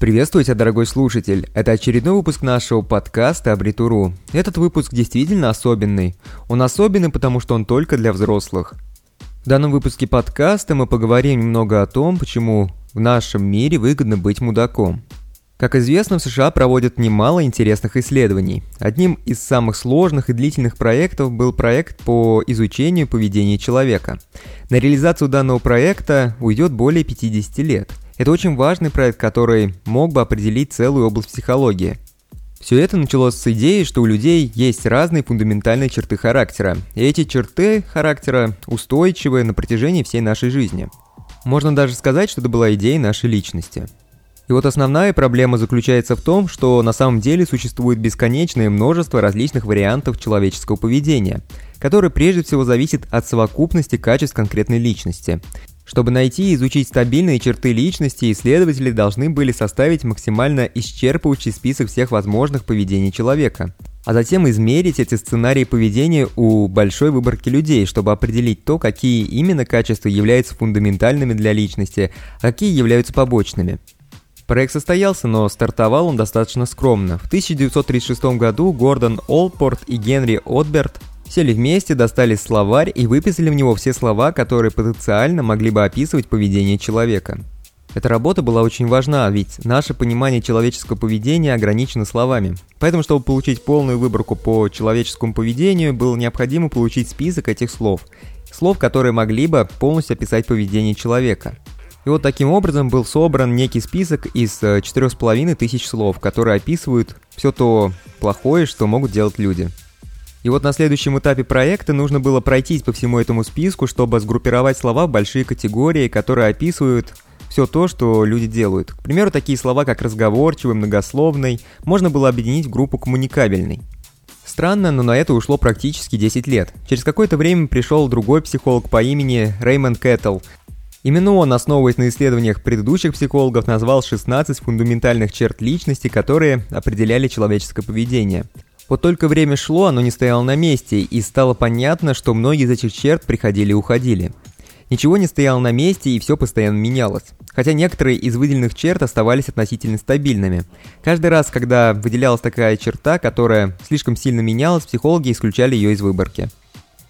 Приветствую тебя, дорогой слушатель! Это очередной выпуск нашего подкаста «Абритуру». Этот выпуск действительно особенный. Он особенный, потому что он только для взрослых. В данном выпуске подкаста мы поговорим немного о том, почему в нашем мире выгодно быть мудаком. Как известно, в США проводят немало интересных исследований. Одним из самых сложных и длительных проектов был проект по изучению поведения человека. На реализацию данного проекта уйдет более 50 лет – это очень важный проект, который мог бы определить целую область психологии. Все это началось с идеи, что у людей есть разные фундаментальные черты характера, и эти черты характера устойчивы на протяжении всей нашей жизни. Можно даже сказать, что это была идея нашей личности. И вот основная проблема заключается в том, что на самом деле существует бесконечное множество различных вариантов человеческого поведения, которое прежде всего зависит от совокупности качеств конкретной личности. Чтобы найти и изучить стабильные черты личности, исследователи должны были составить максимально исчерпывающий список всех возможных поведений человека, а затем измерить эти сценарии поведения у большой выборки людей, чтобы определить то, какие именно качества являются фундаментальными для личности, а какие являются побочными. Проект состоялся, но стартовал он достаточно скромно. В 1936 году Гордон Олпорт и Генри Отберт Сели вместе, достали словарь и выписали в него все слова, которые потенциально могли бы описывать поведение человека. Эта работа была очень важна, ведь наше понимание человеческого поведения ограничено словами. Поэтому, чтобы получить полную выборку по человеческому поведению, было необходимо получить список этих слов. Слов, которые могли бы полностью описать поведение человека. И вот таким образом был собран некий список из 4,5 тысяч слов, которые описывают все то плохое, что могут делать люди. И вот на следующем этапе проекта нужно было пройтись по всему этому списку, чтобы сгруппировать слова в большие категории, которые описывают все то, что люди делают. К примеру, такие слова, как разговорчивый, многословный, можно было объединить в группу коммуникабельный. Странно, но на это ушло практически 10 лет. Через какое-то время пришел другой психолог по имени Реймонд Кэттл. Именно он, основываясь на исследованиях предыдущих психологов, назвал 16 фундаментальных черт личности, которые определяли человеческое поведение – вот только время шло, оно не стояло на месте, и стало понятно, что многие из этих черт приходили и уходили. Ничего не стояло на месте, и все постоянно менялось. Хотя некоторые из выделенных черт оставались относительно стабильными. Каждый раз, когда выделялась такая черта, которая слишком сильно менялась, психологи исключали ее из выборки.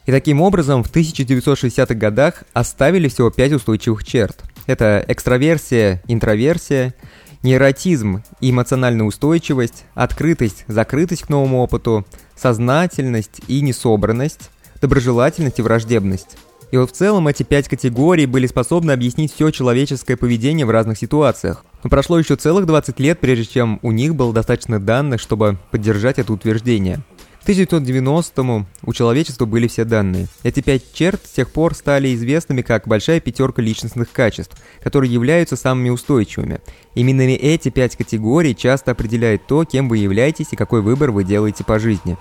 И таким образом в 1960-х годах оставили всего 5 устойчивых черт. Это экстраверсия, интроверсия, нейротизм эмоциональная устойчивость, открытость, закрытость к новому опыту, сознательность и несобранность, доброжелательность и враждебность. И вот в целом эти пять категорий были способны объяснить все человеческое поведение в разных ситуациях. Но прошло еще целых 20 лет, прежде чем у них было достаточно данных, чтобы поддержать это утверждение. К 1990-му у человечества были все данные. Эти пять черт с тех пор стали известными как большая пятерка личностных качеств, которые являются самыми устойчивыми. Именно эти пять категорий часто определяют то, кем вы являетесь и какой выбор вы делаете по жизни.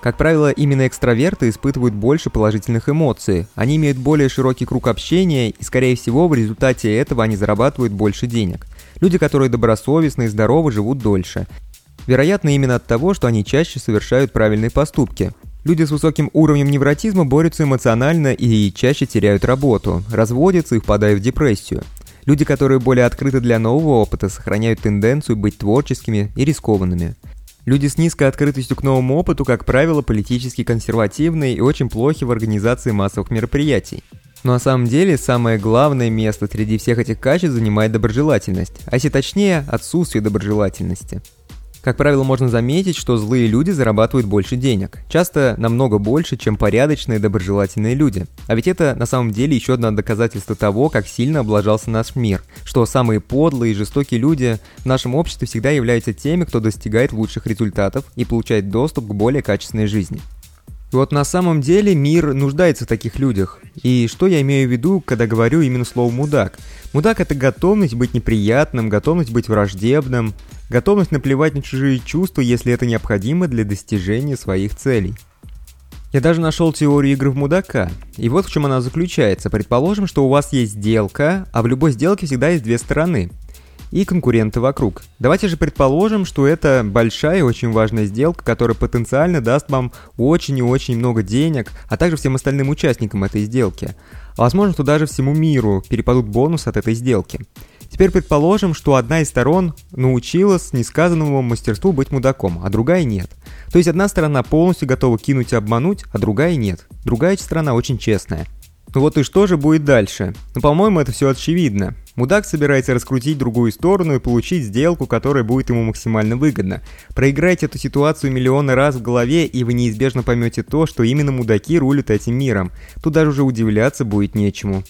Как правило, именно экстраверты испытывают больше положительных эмоций, они имеют более широкий круг общения и, скорее всего, в результате этого они зарабатывают больше денег. Люди, которые добросовестны и здоровы, живут дольше. Вероятно, именно от того, что они чаще совершают правильные поступки. Люди с высоким уровнем невротизма борются эмоционально и чаще теряют работу, разводятся и впадают в депрессию. Люди, которые более открыты для нового опыта, сохраняют тенденцию быть творческими и рискованными. Люди с низкой открытостью к новому опыту, как правило, политически консервативные и очень плохи в организации массовых мероприятий. Но на самом деле самое главное место среди всех этих качеств занимает доброжелательность, а если точнее, отсутствие доброжелательности. Как правило, можно заметить, что злые люди зарабатывают больше денег. Часто намного больше, чем порядочные доброжелательные люди. А ведь это на самом деле еще одно доказательство того, как сильно облажался наш мир. Что самые подлые и жестокие люди в нашем обществе всегда являются теми, кто достигает лучших результатов и получает доступ к более качественной жизни. И вот на самом деле мир нуждается в таких людях. И что я имею в виду, когда говорю именно слово «мудак»? Мудак – это готовность быть неприятным, готовность быть враждебным, готовность наплевать на чужие чувства, если это необходимо для достижения своих целей. Я даже нашел теорию игры в мудака, и вот в чем она заключается. Предположим, что у вас есть сделка, а в любой сделке всегда есть две стороны и конкуренты вокруг. Давайте же предположим, что это большая и очень важная сделка, которая потенциально даст вам очень и очень много денег, а также всем остальным участникам этой сделки. Возможно, что даже всему миру перепадут бонусы от этой сделки. Теперь предположим, что одна из сторон научилась несказанному мастерству быть мудаком, а другая нет. То есть одна сторона полностью готова кинуть и обмануть, а другая нет. Другая сторона очень честная. Ну вот и что же будет дальше? Ну, по-моему, это все очевидно. Мудак собирается раскрутить другую сторону и получить сделку, которая будет ему максимально выгодна. Проиграйте эту ситуацию миллионы раз в голове, и вы неизбежно поймете то, что именно мудаки рулят этим миром. Тут даже уже удивляться будет нечему.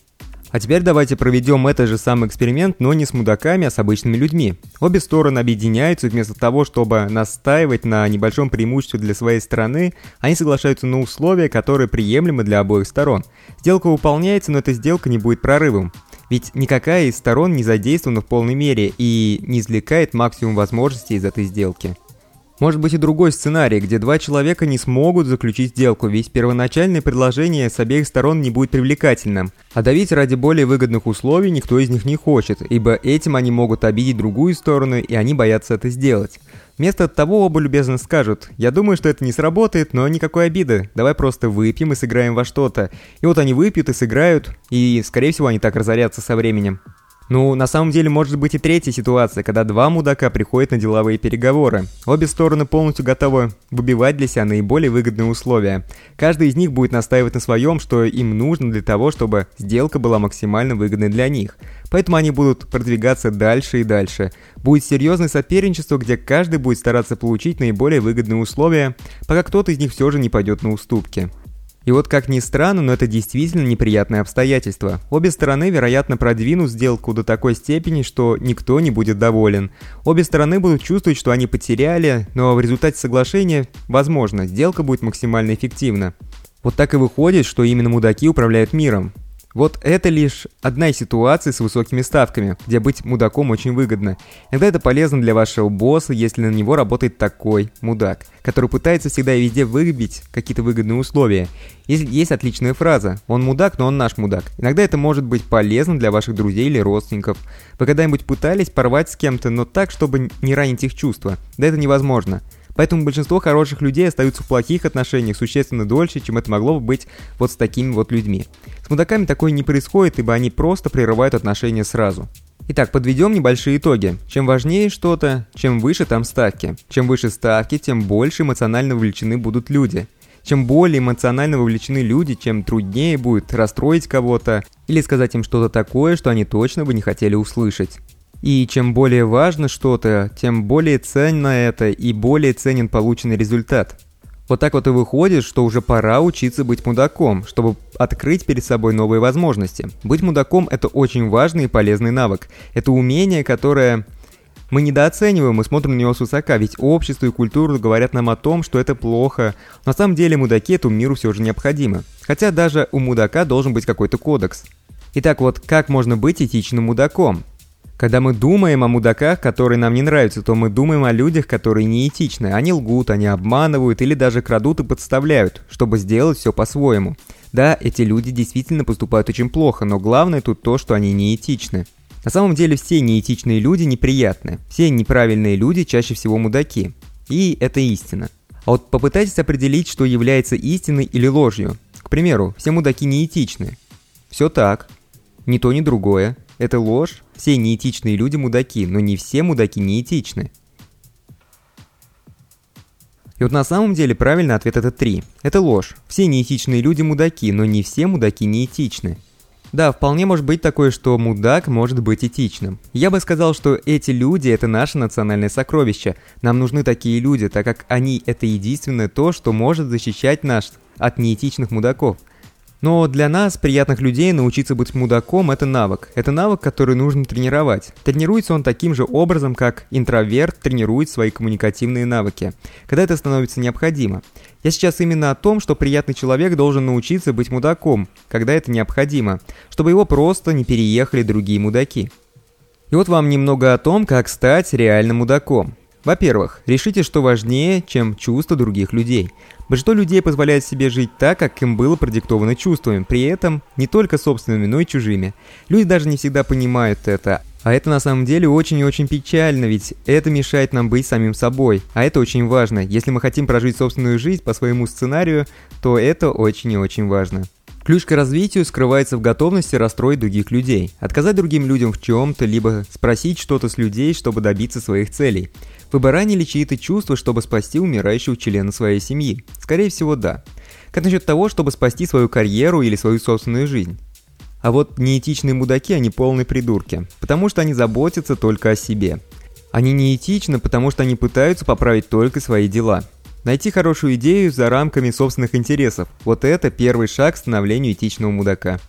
А теперь давайте проведем этот же самый эксперимент, но не с мудаками, а с обычными людьми. Обе стороны объединяются, вместо того, чтобы настаивать на небольшом преимуществе для своей стороны, они соглашаются на условия, которые приемлемы для обоих сторон. Сделка выполняется, но эта сделка не будет прорывом. Ведь никакая из сторон не задействована в полной мере и не извлекает максимум возможностей из этой сделки. Может быть и другой сценарий, где два человека не смогут заключить сделку, ведь первоначальное предложение с обеих сторон не будет привлекательным. А давить ради более выгодных условий никто из них не хочет, ибо этим они могут обидеть другую сторону, и они боятся это сделать. Вместо того оба любезно скажут, я думаю, что это не сработает, но никакой обиды, давай просто выпьем и сыграем во что-то. И вот они выпьют и сыграют, и скорее всего они так разорятся со временем. Ну, на самом деле может быть и третья ситуация, когда два мудака приходят на деловые переговоры. Обе стороны полностью готовы выбивать для себя наиболее выгодные условия. Каждый из них будет настаивать на своем, что им нужно для того, чтобы сделка была максимально выгодной для них. Поэтому они будут продвигаться дальше и дальше. Будет серьезное соперничество, где каждый будет стараться получить наиболее выгодные условия, пока кто-то из них все же не пойдет на уступки. И вот как ни странно, но это действительно неприятное обстоятельство. Обе стороны, вероятно, продвинут сделку до такой степени, что никто не будет доволен. Обе стороны будут чувствовать, что они потеряли, но в результате соглашения, возможно, сделка будет максимально эффективна. Вот так и выходит, что именно мудаки управляют миром. Вот это лишь одна из ситуаций с высокими ставками, где быть мудаком очень выгодно. Иногда это полезно для вашего босса, если на него работает такой мудак, который пытается всегда и везде выбить какие-то выгодные условия. Есть, есть отличная фраза «Он мудак, но он наш мудак». Иногда это может быть полезно для ваших друзей или родственников. Вы когда-нибудь пытались порвать с кем-то, но так, чтобы не ранить их чувства? Да это невозможно. Поэтому большинство хороших людей остаются в плохих отношениях существенно дольше, чем это могло бы быть вот с такими вот людьми. С мудаками такое не происходит, ибо они просто прерывают отношения сразу. Итак, подведем небольшие итоги. Чем важнее что-то, чем выше там ставки. Чем выше ставки, тем больше эмоционально вовлечены будут люди. Чем более эмоционально вовлечены люди, чем труднее будет расстроить кого-то или сказать им что-то такое, что они точно бы не хотели услышать. И чем более важно что-то, тем более ценно это и более ценен полученный результат. Вот так вот и выходит, что уже пора учиться быть мудаком, чтобы открыть перед собой новые возможности. Быть мудаком – это очень важный и полезный навык. Это умение, которое мы недооцениваем и смотрим на него с высока, ведь общество и культура говорят нам о том, что это плохо. На самом деле мудаки этому миру все же необходимы. Хотя даже у мудака должен быть какой-то кодекс. Итак, вот как можно быть этичным мудаком? Когда мы думаем о мудаках, которые нам не нравятся, то мы думаем о людях, которые неэтичны. Они лгут, они обманывают или даже крадут и подставляют, чтобы сделать все по-своему. Да, эти люди действительно поступают очень плохо, но главное тут то, что они неэтичны. На самом деле все неэтичные люди неприятны. Все неправильные люди чаще всего мудаки. И это истина. А вот попытайтесь определить, что является истиной или ложью. К примеру, все мудаки неэтичны. Все так. Ни то, ни другое. Это ложь. Все неэтичные люди мудаки, но не все мудаки неэтичны. И вот на самом деле правильный ответ это 3. Это ложь. Все неэтичные люди мудаки, но не все мудаки неэтичны. Да, вполне может быть такое, что мудак может быть этичным. Я бы сказал, что эти люди – это наше национальное сокровище. Нам нужны такие люди, так как они – это единственное то, что может защищать нас от неэтичных мудаков – но для нас, приятных людей, научиться быть мудаком – это навык. Это навык, который нужно тренировать. Тренируется он таким же образом, как интроверт тренирует свои коммуникативные навыки, когда это становится необходимо. Я сейчас именно о том, что приятный человек должен научиться быть мудаком, когда это необходимо, чтобы его просто не переехали другие мудаки. И вот вам немного о том, как стать реальным мудаком. Во-первых, решите, что важнее, чем чувства других людей. Большинство людей позволяет себе жить так, как им было продиктовано чувствами, при этом не только собственными, но и чужими. Люди даже не всегда понимают это, а это на самом деле очень и очень печально, ведь это мешает нам быть самим собой. А это очень важно. Если мы хотим прожить собственную жизнь по своему сценарию, то это очень и очень важно. Ключ к развитию скрывается в готовности расстроить других людей, отказать другим людям в чем-то, либо спросить что-то с людей, чтобы добиться своих целей. Вы бы ранили чьи-то чувства, чтобы спасти умирающего члена своей семьи? Скорее всего, да. Как насчет того, чтобы спасти свою карьеру или свою собственную жизнь? А вот неэтичные мудаки, они полные придурки, потому что они заботятся только о себе. Они неэтичны, потому что они пытаются поправить только свои дела – Найти хорошую идею за рамками собственных интересов – вот это первый шаг к становлению этичного мудака.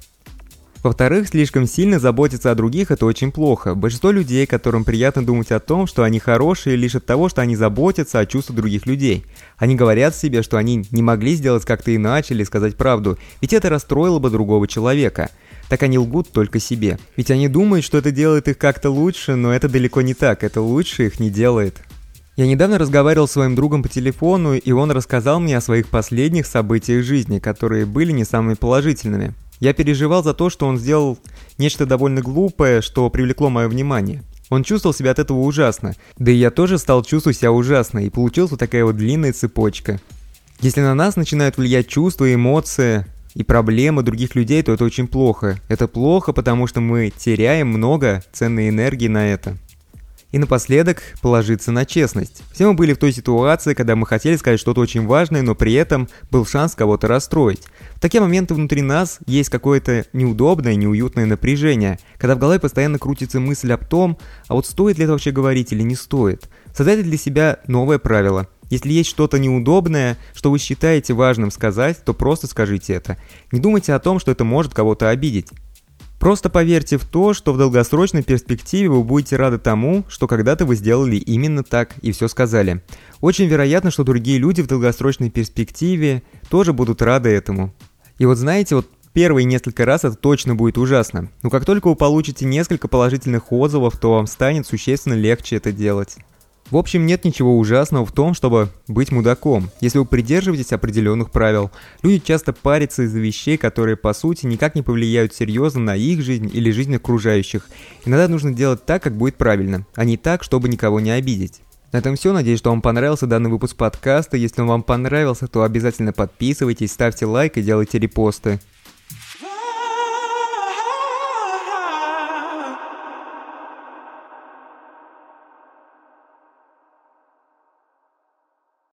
Во-вторых, слишком сильно заботиться о других – это очень плохо. Большинство людей, которым приятно думать о том, что они хорошие, лишь от того, что они заботятся о чувствах других людей. Они говорят себе, что они не могли сделать как-то иначе или сказать правду, ведь это расстроило бы другого человека. Так они лгут только себе. Ведь они думают, что это делает их как-то лучше, но это далеко не так, это лучше их не делает. Я недавно разговаривал с своим другом по телефону, и он рассказал мне о своих последних событиях жизни, которые были не самыми положительными. Я переживал за то, что он сделал нечто довольно глупое, что привлекло мое внимание. Он чувствовал себя от этого ужасно, да и я тоже стал чувствовать себя ужасно, и получилась вот такая вот длинная цепочка. Если на нас начинают влиять чувства, эмоции и проблемы других людей, то это очень плохо. Это плохо, потому что мы теряем много ценной энергии на это. И напоследок положиться на честность. Все мы были в той ситуации, когда мы хотели сказать что-то очень важное, но при этом был шанс кого-то расстроить. В такие моменты внутри нас есть какое-то неудобное, неуютное напряжение, когда в голове постоянно крутится мысль об том, а вот стоит ли это вообще говорить или не стоит. Создайте для себя новое правило. Если есть что-то неудобное, что вы считаете важным сказать, то просто скажите это. Не думайте о том, что это может кого-то обидеть. Просто поверьте в то, что в долгосрочной перспективе вы будете рады тому, что когда-то вы сделали именно так и все сказали. Очень вероятно, что другие люди в долгосрочной перспективе тоже будут рады этому. И вот знаете, вот первые несколько раз это точно будет ужасно. Но как только вы получите несколько положительных отзывов, то вам станет существенно легче это делать. В общем, нет ничего ужасного в том, чтобы быть мудаком, если вы придерживаетесь определенных правил. Люди часто парятся из-за вещей, которые по сути никак не повлияют серьезно на их жизнь или жизнь окружающих. Иногда нужно делать так, как будет правильно, а не так, чтобы никого не обидеть. На этом все. Надеюсь, что вам понравился данный выпуск подкаста. Если он вам понравился, то обязательно подписывайтесь, ставьте лайк и делайте репосты.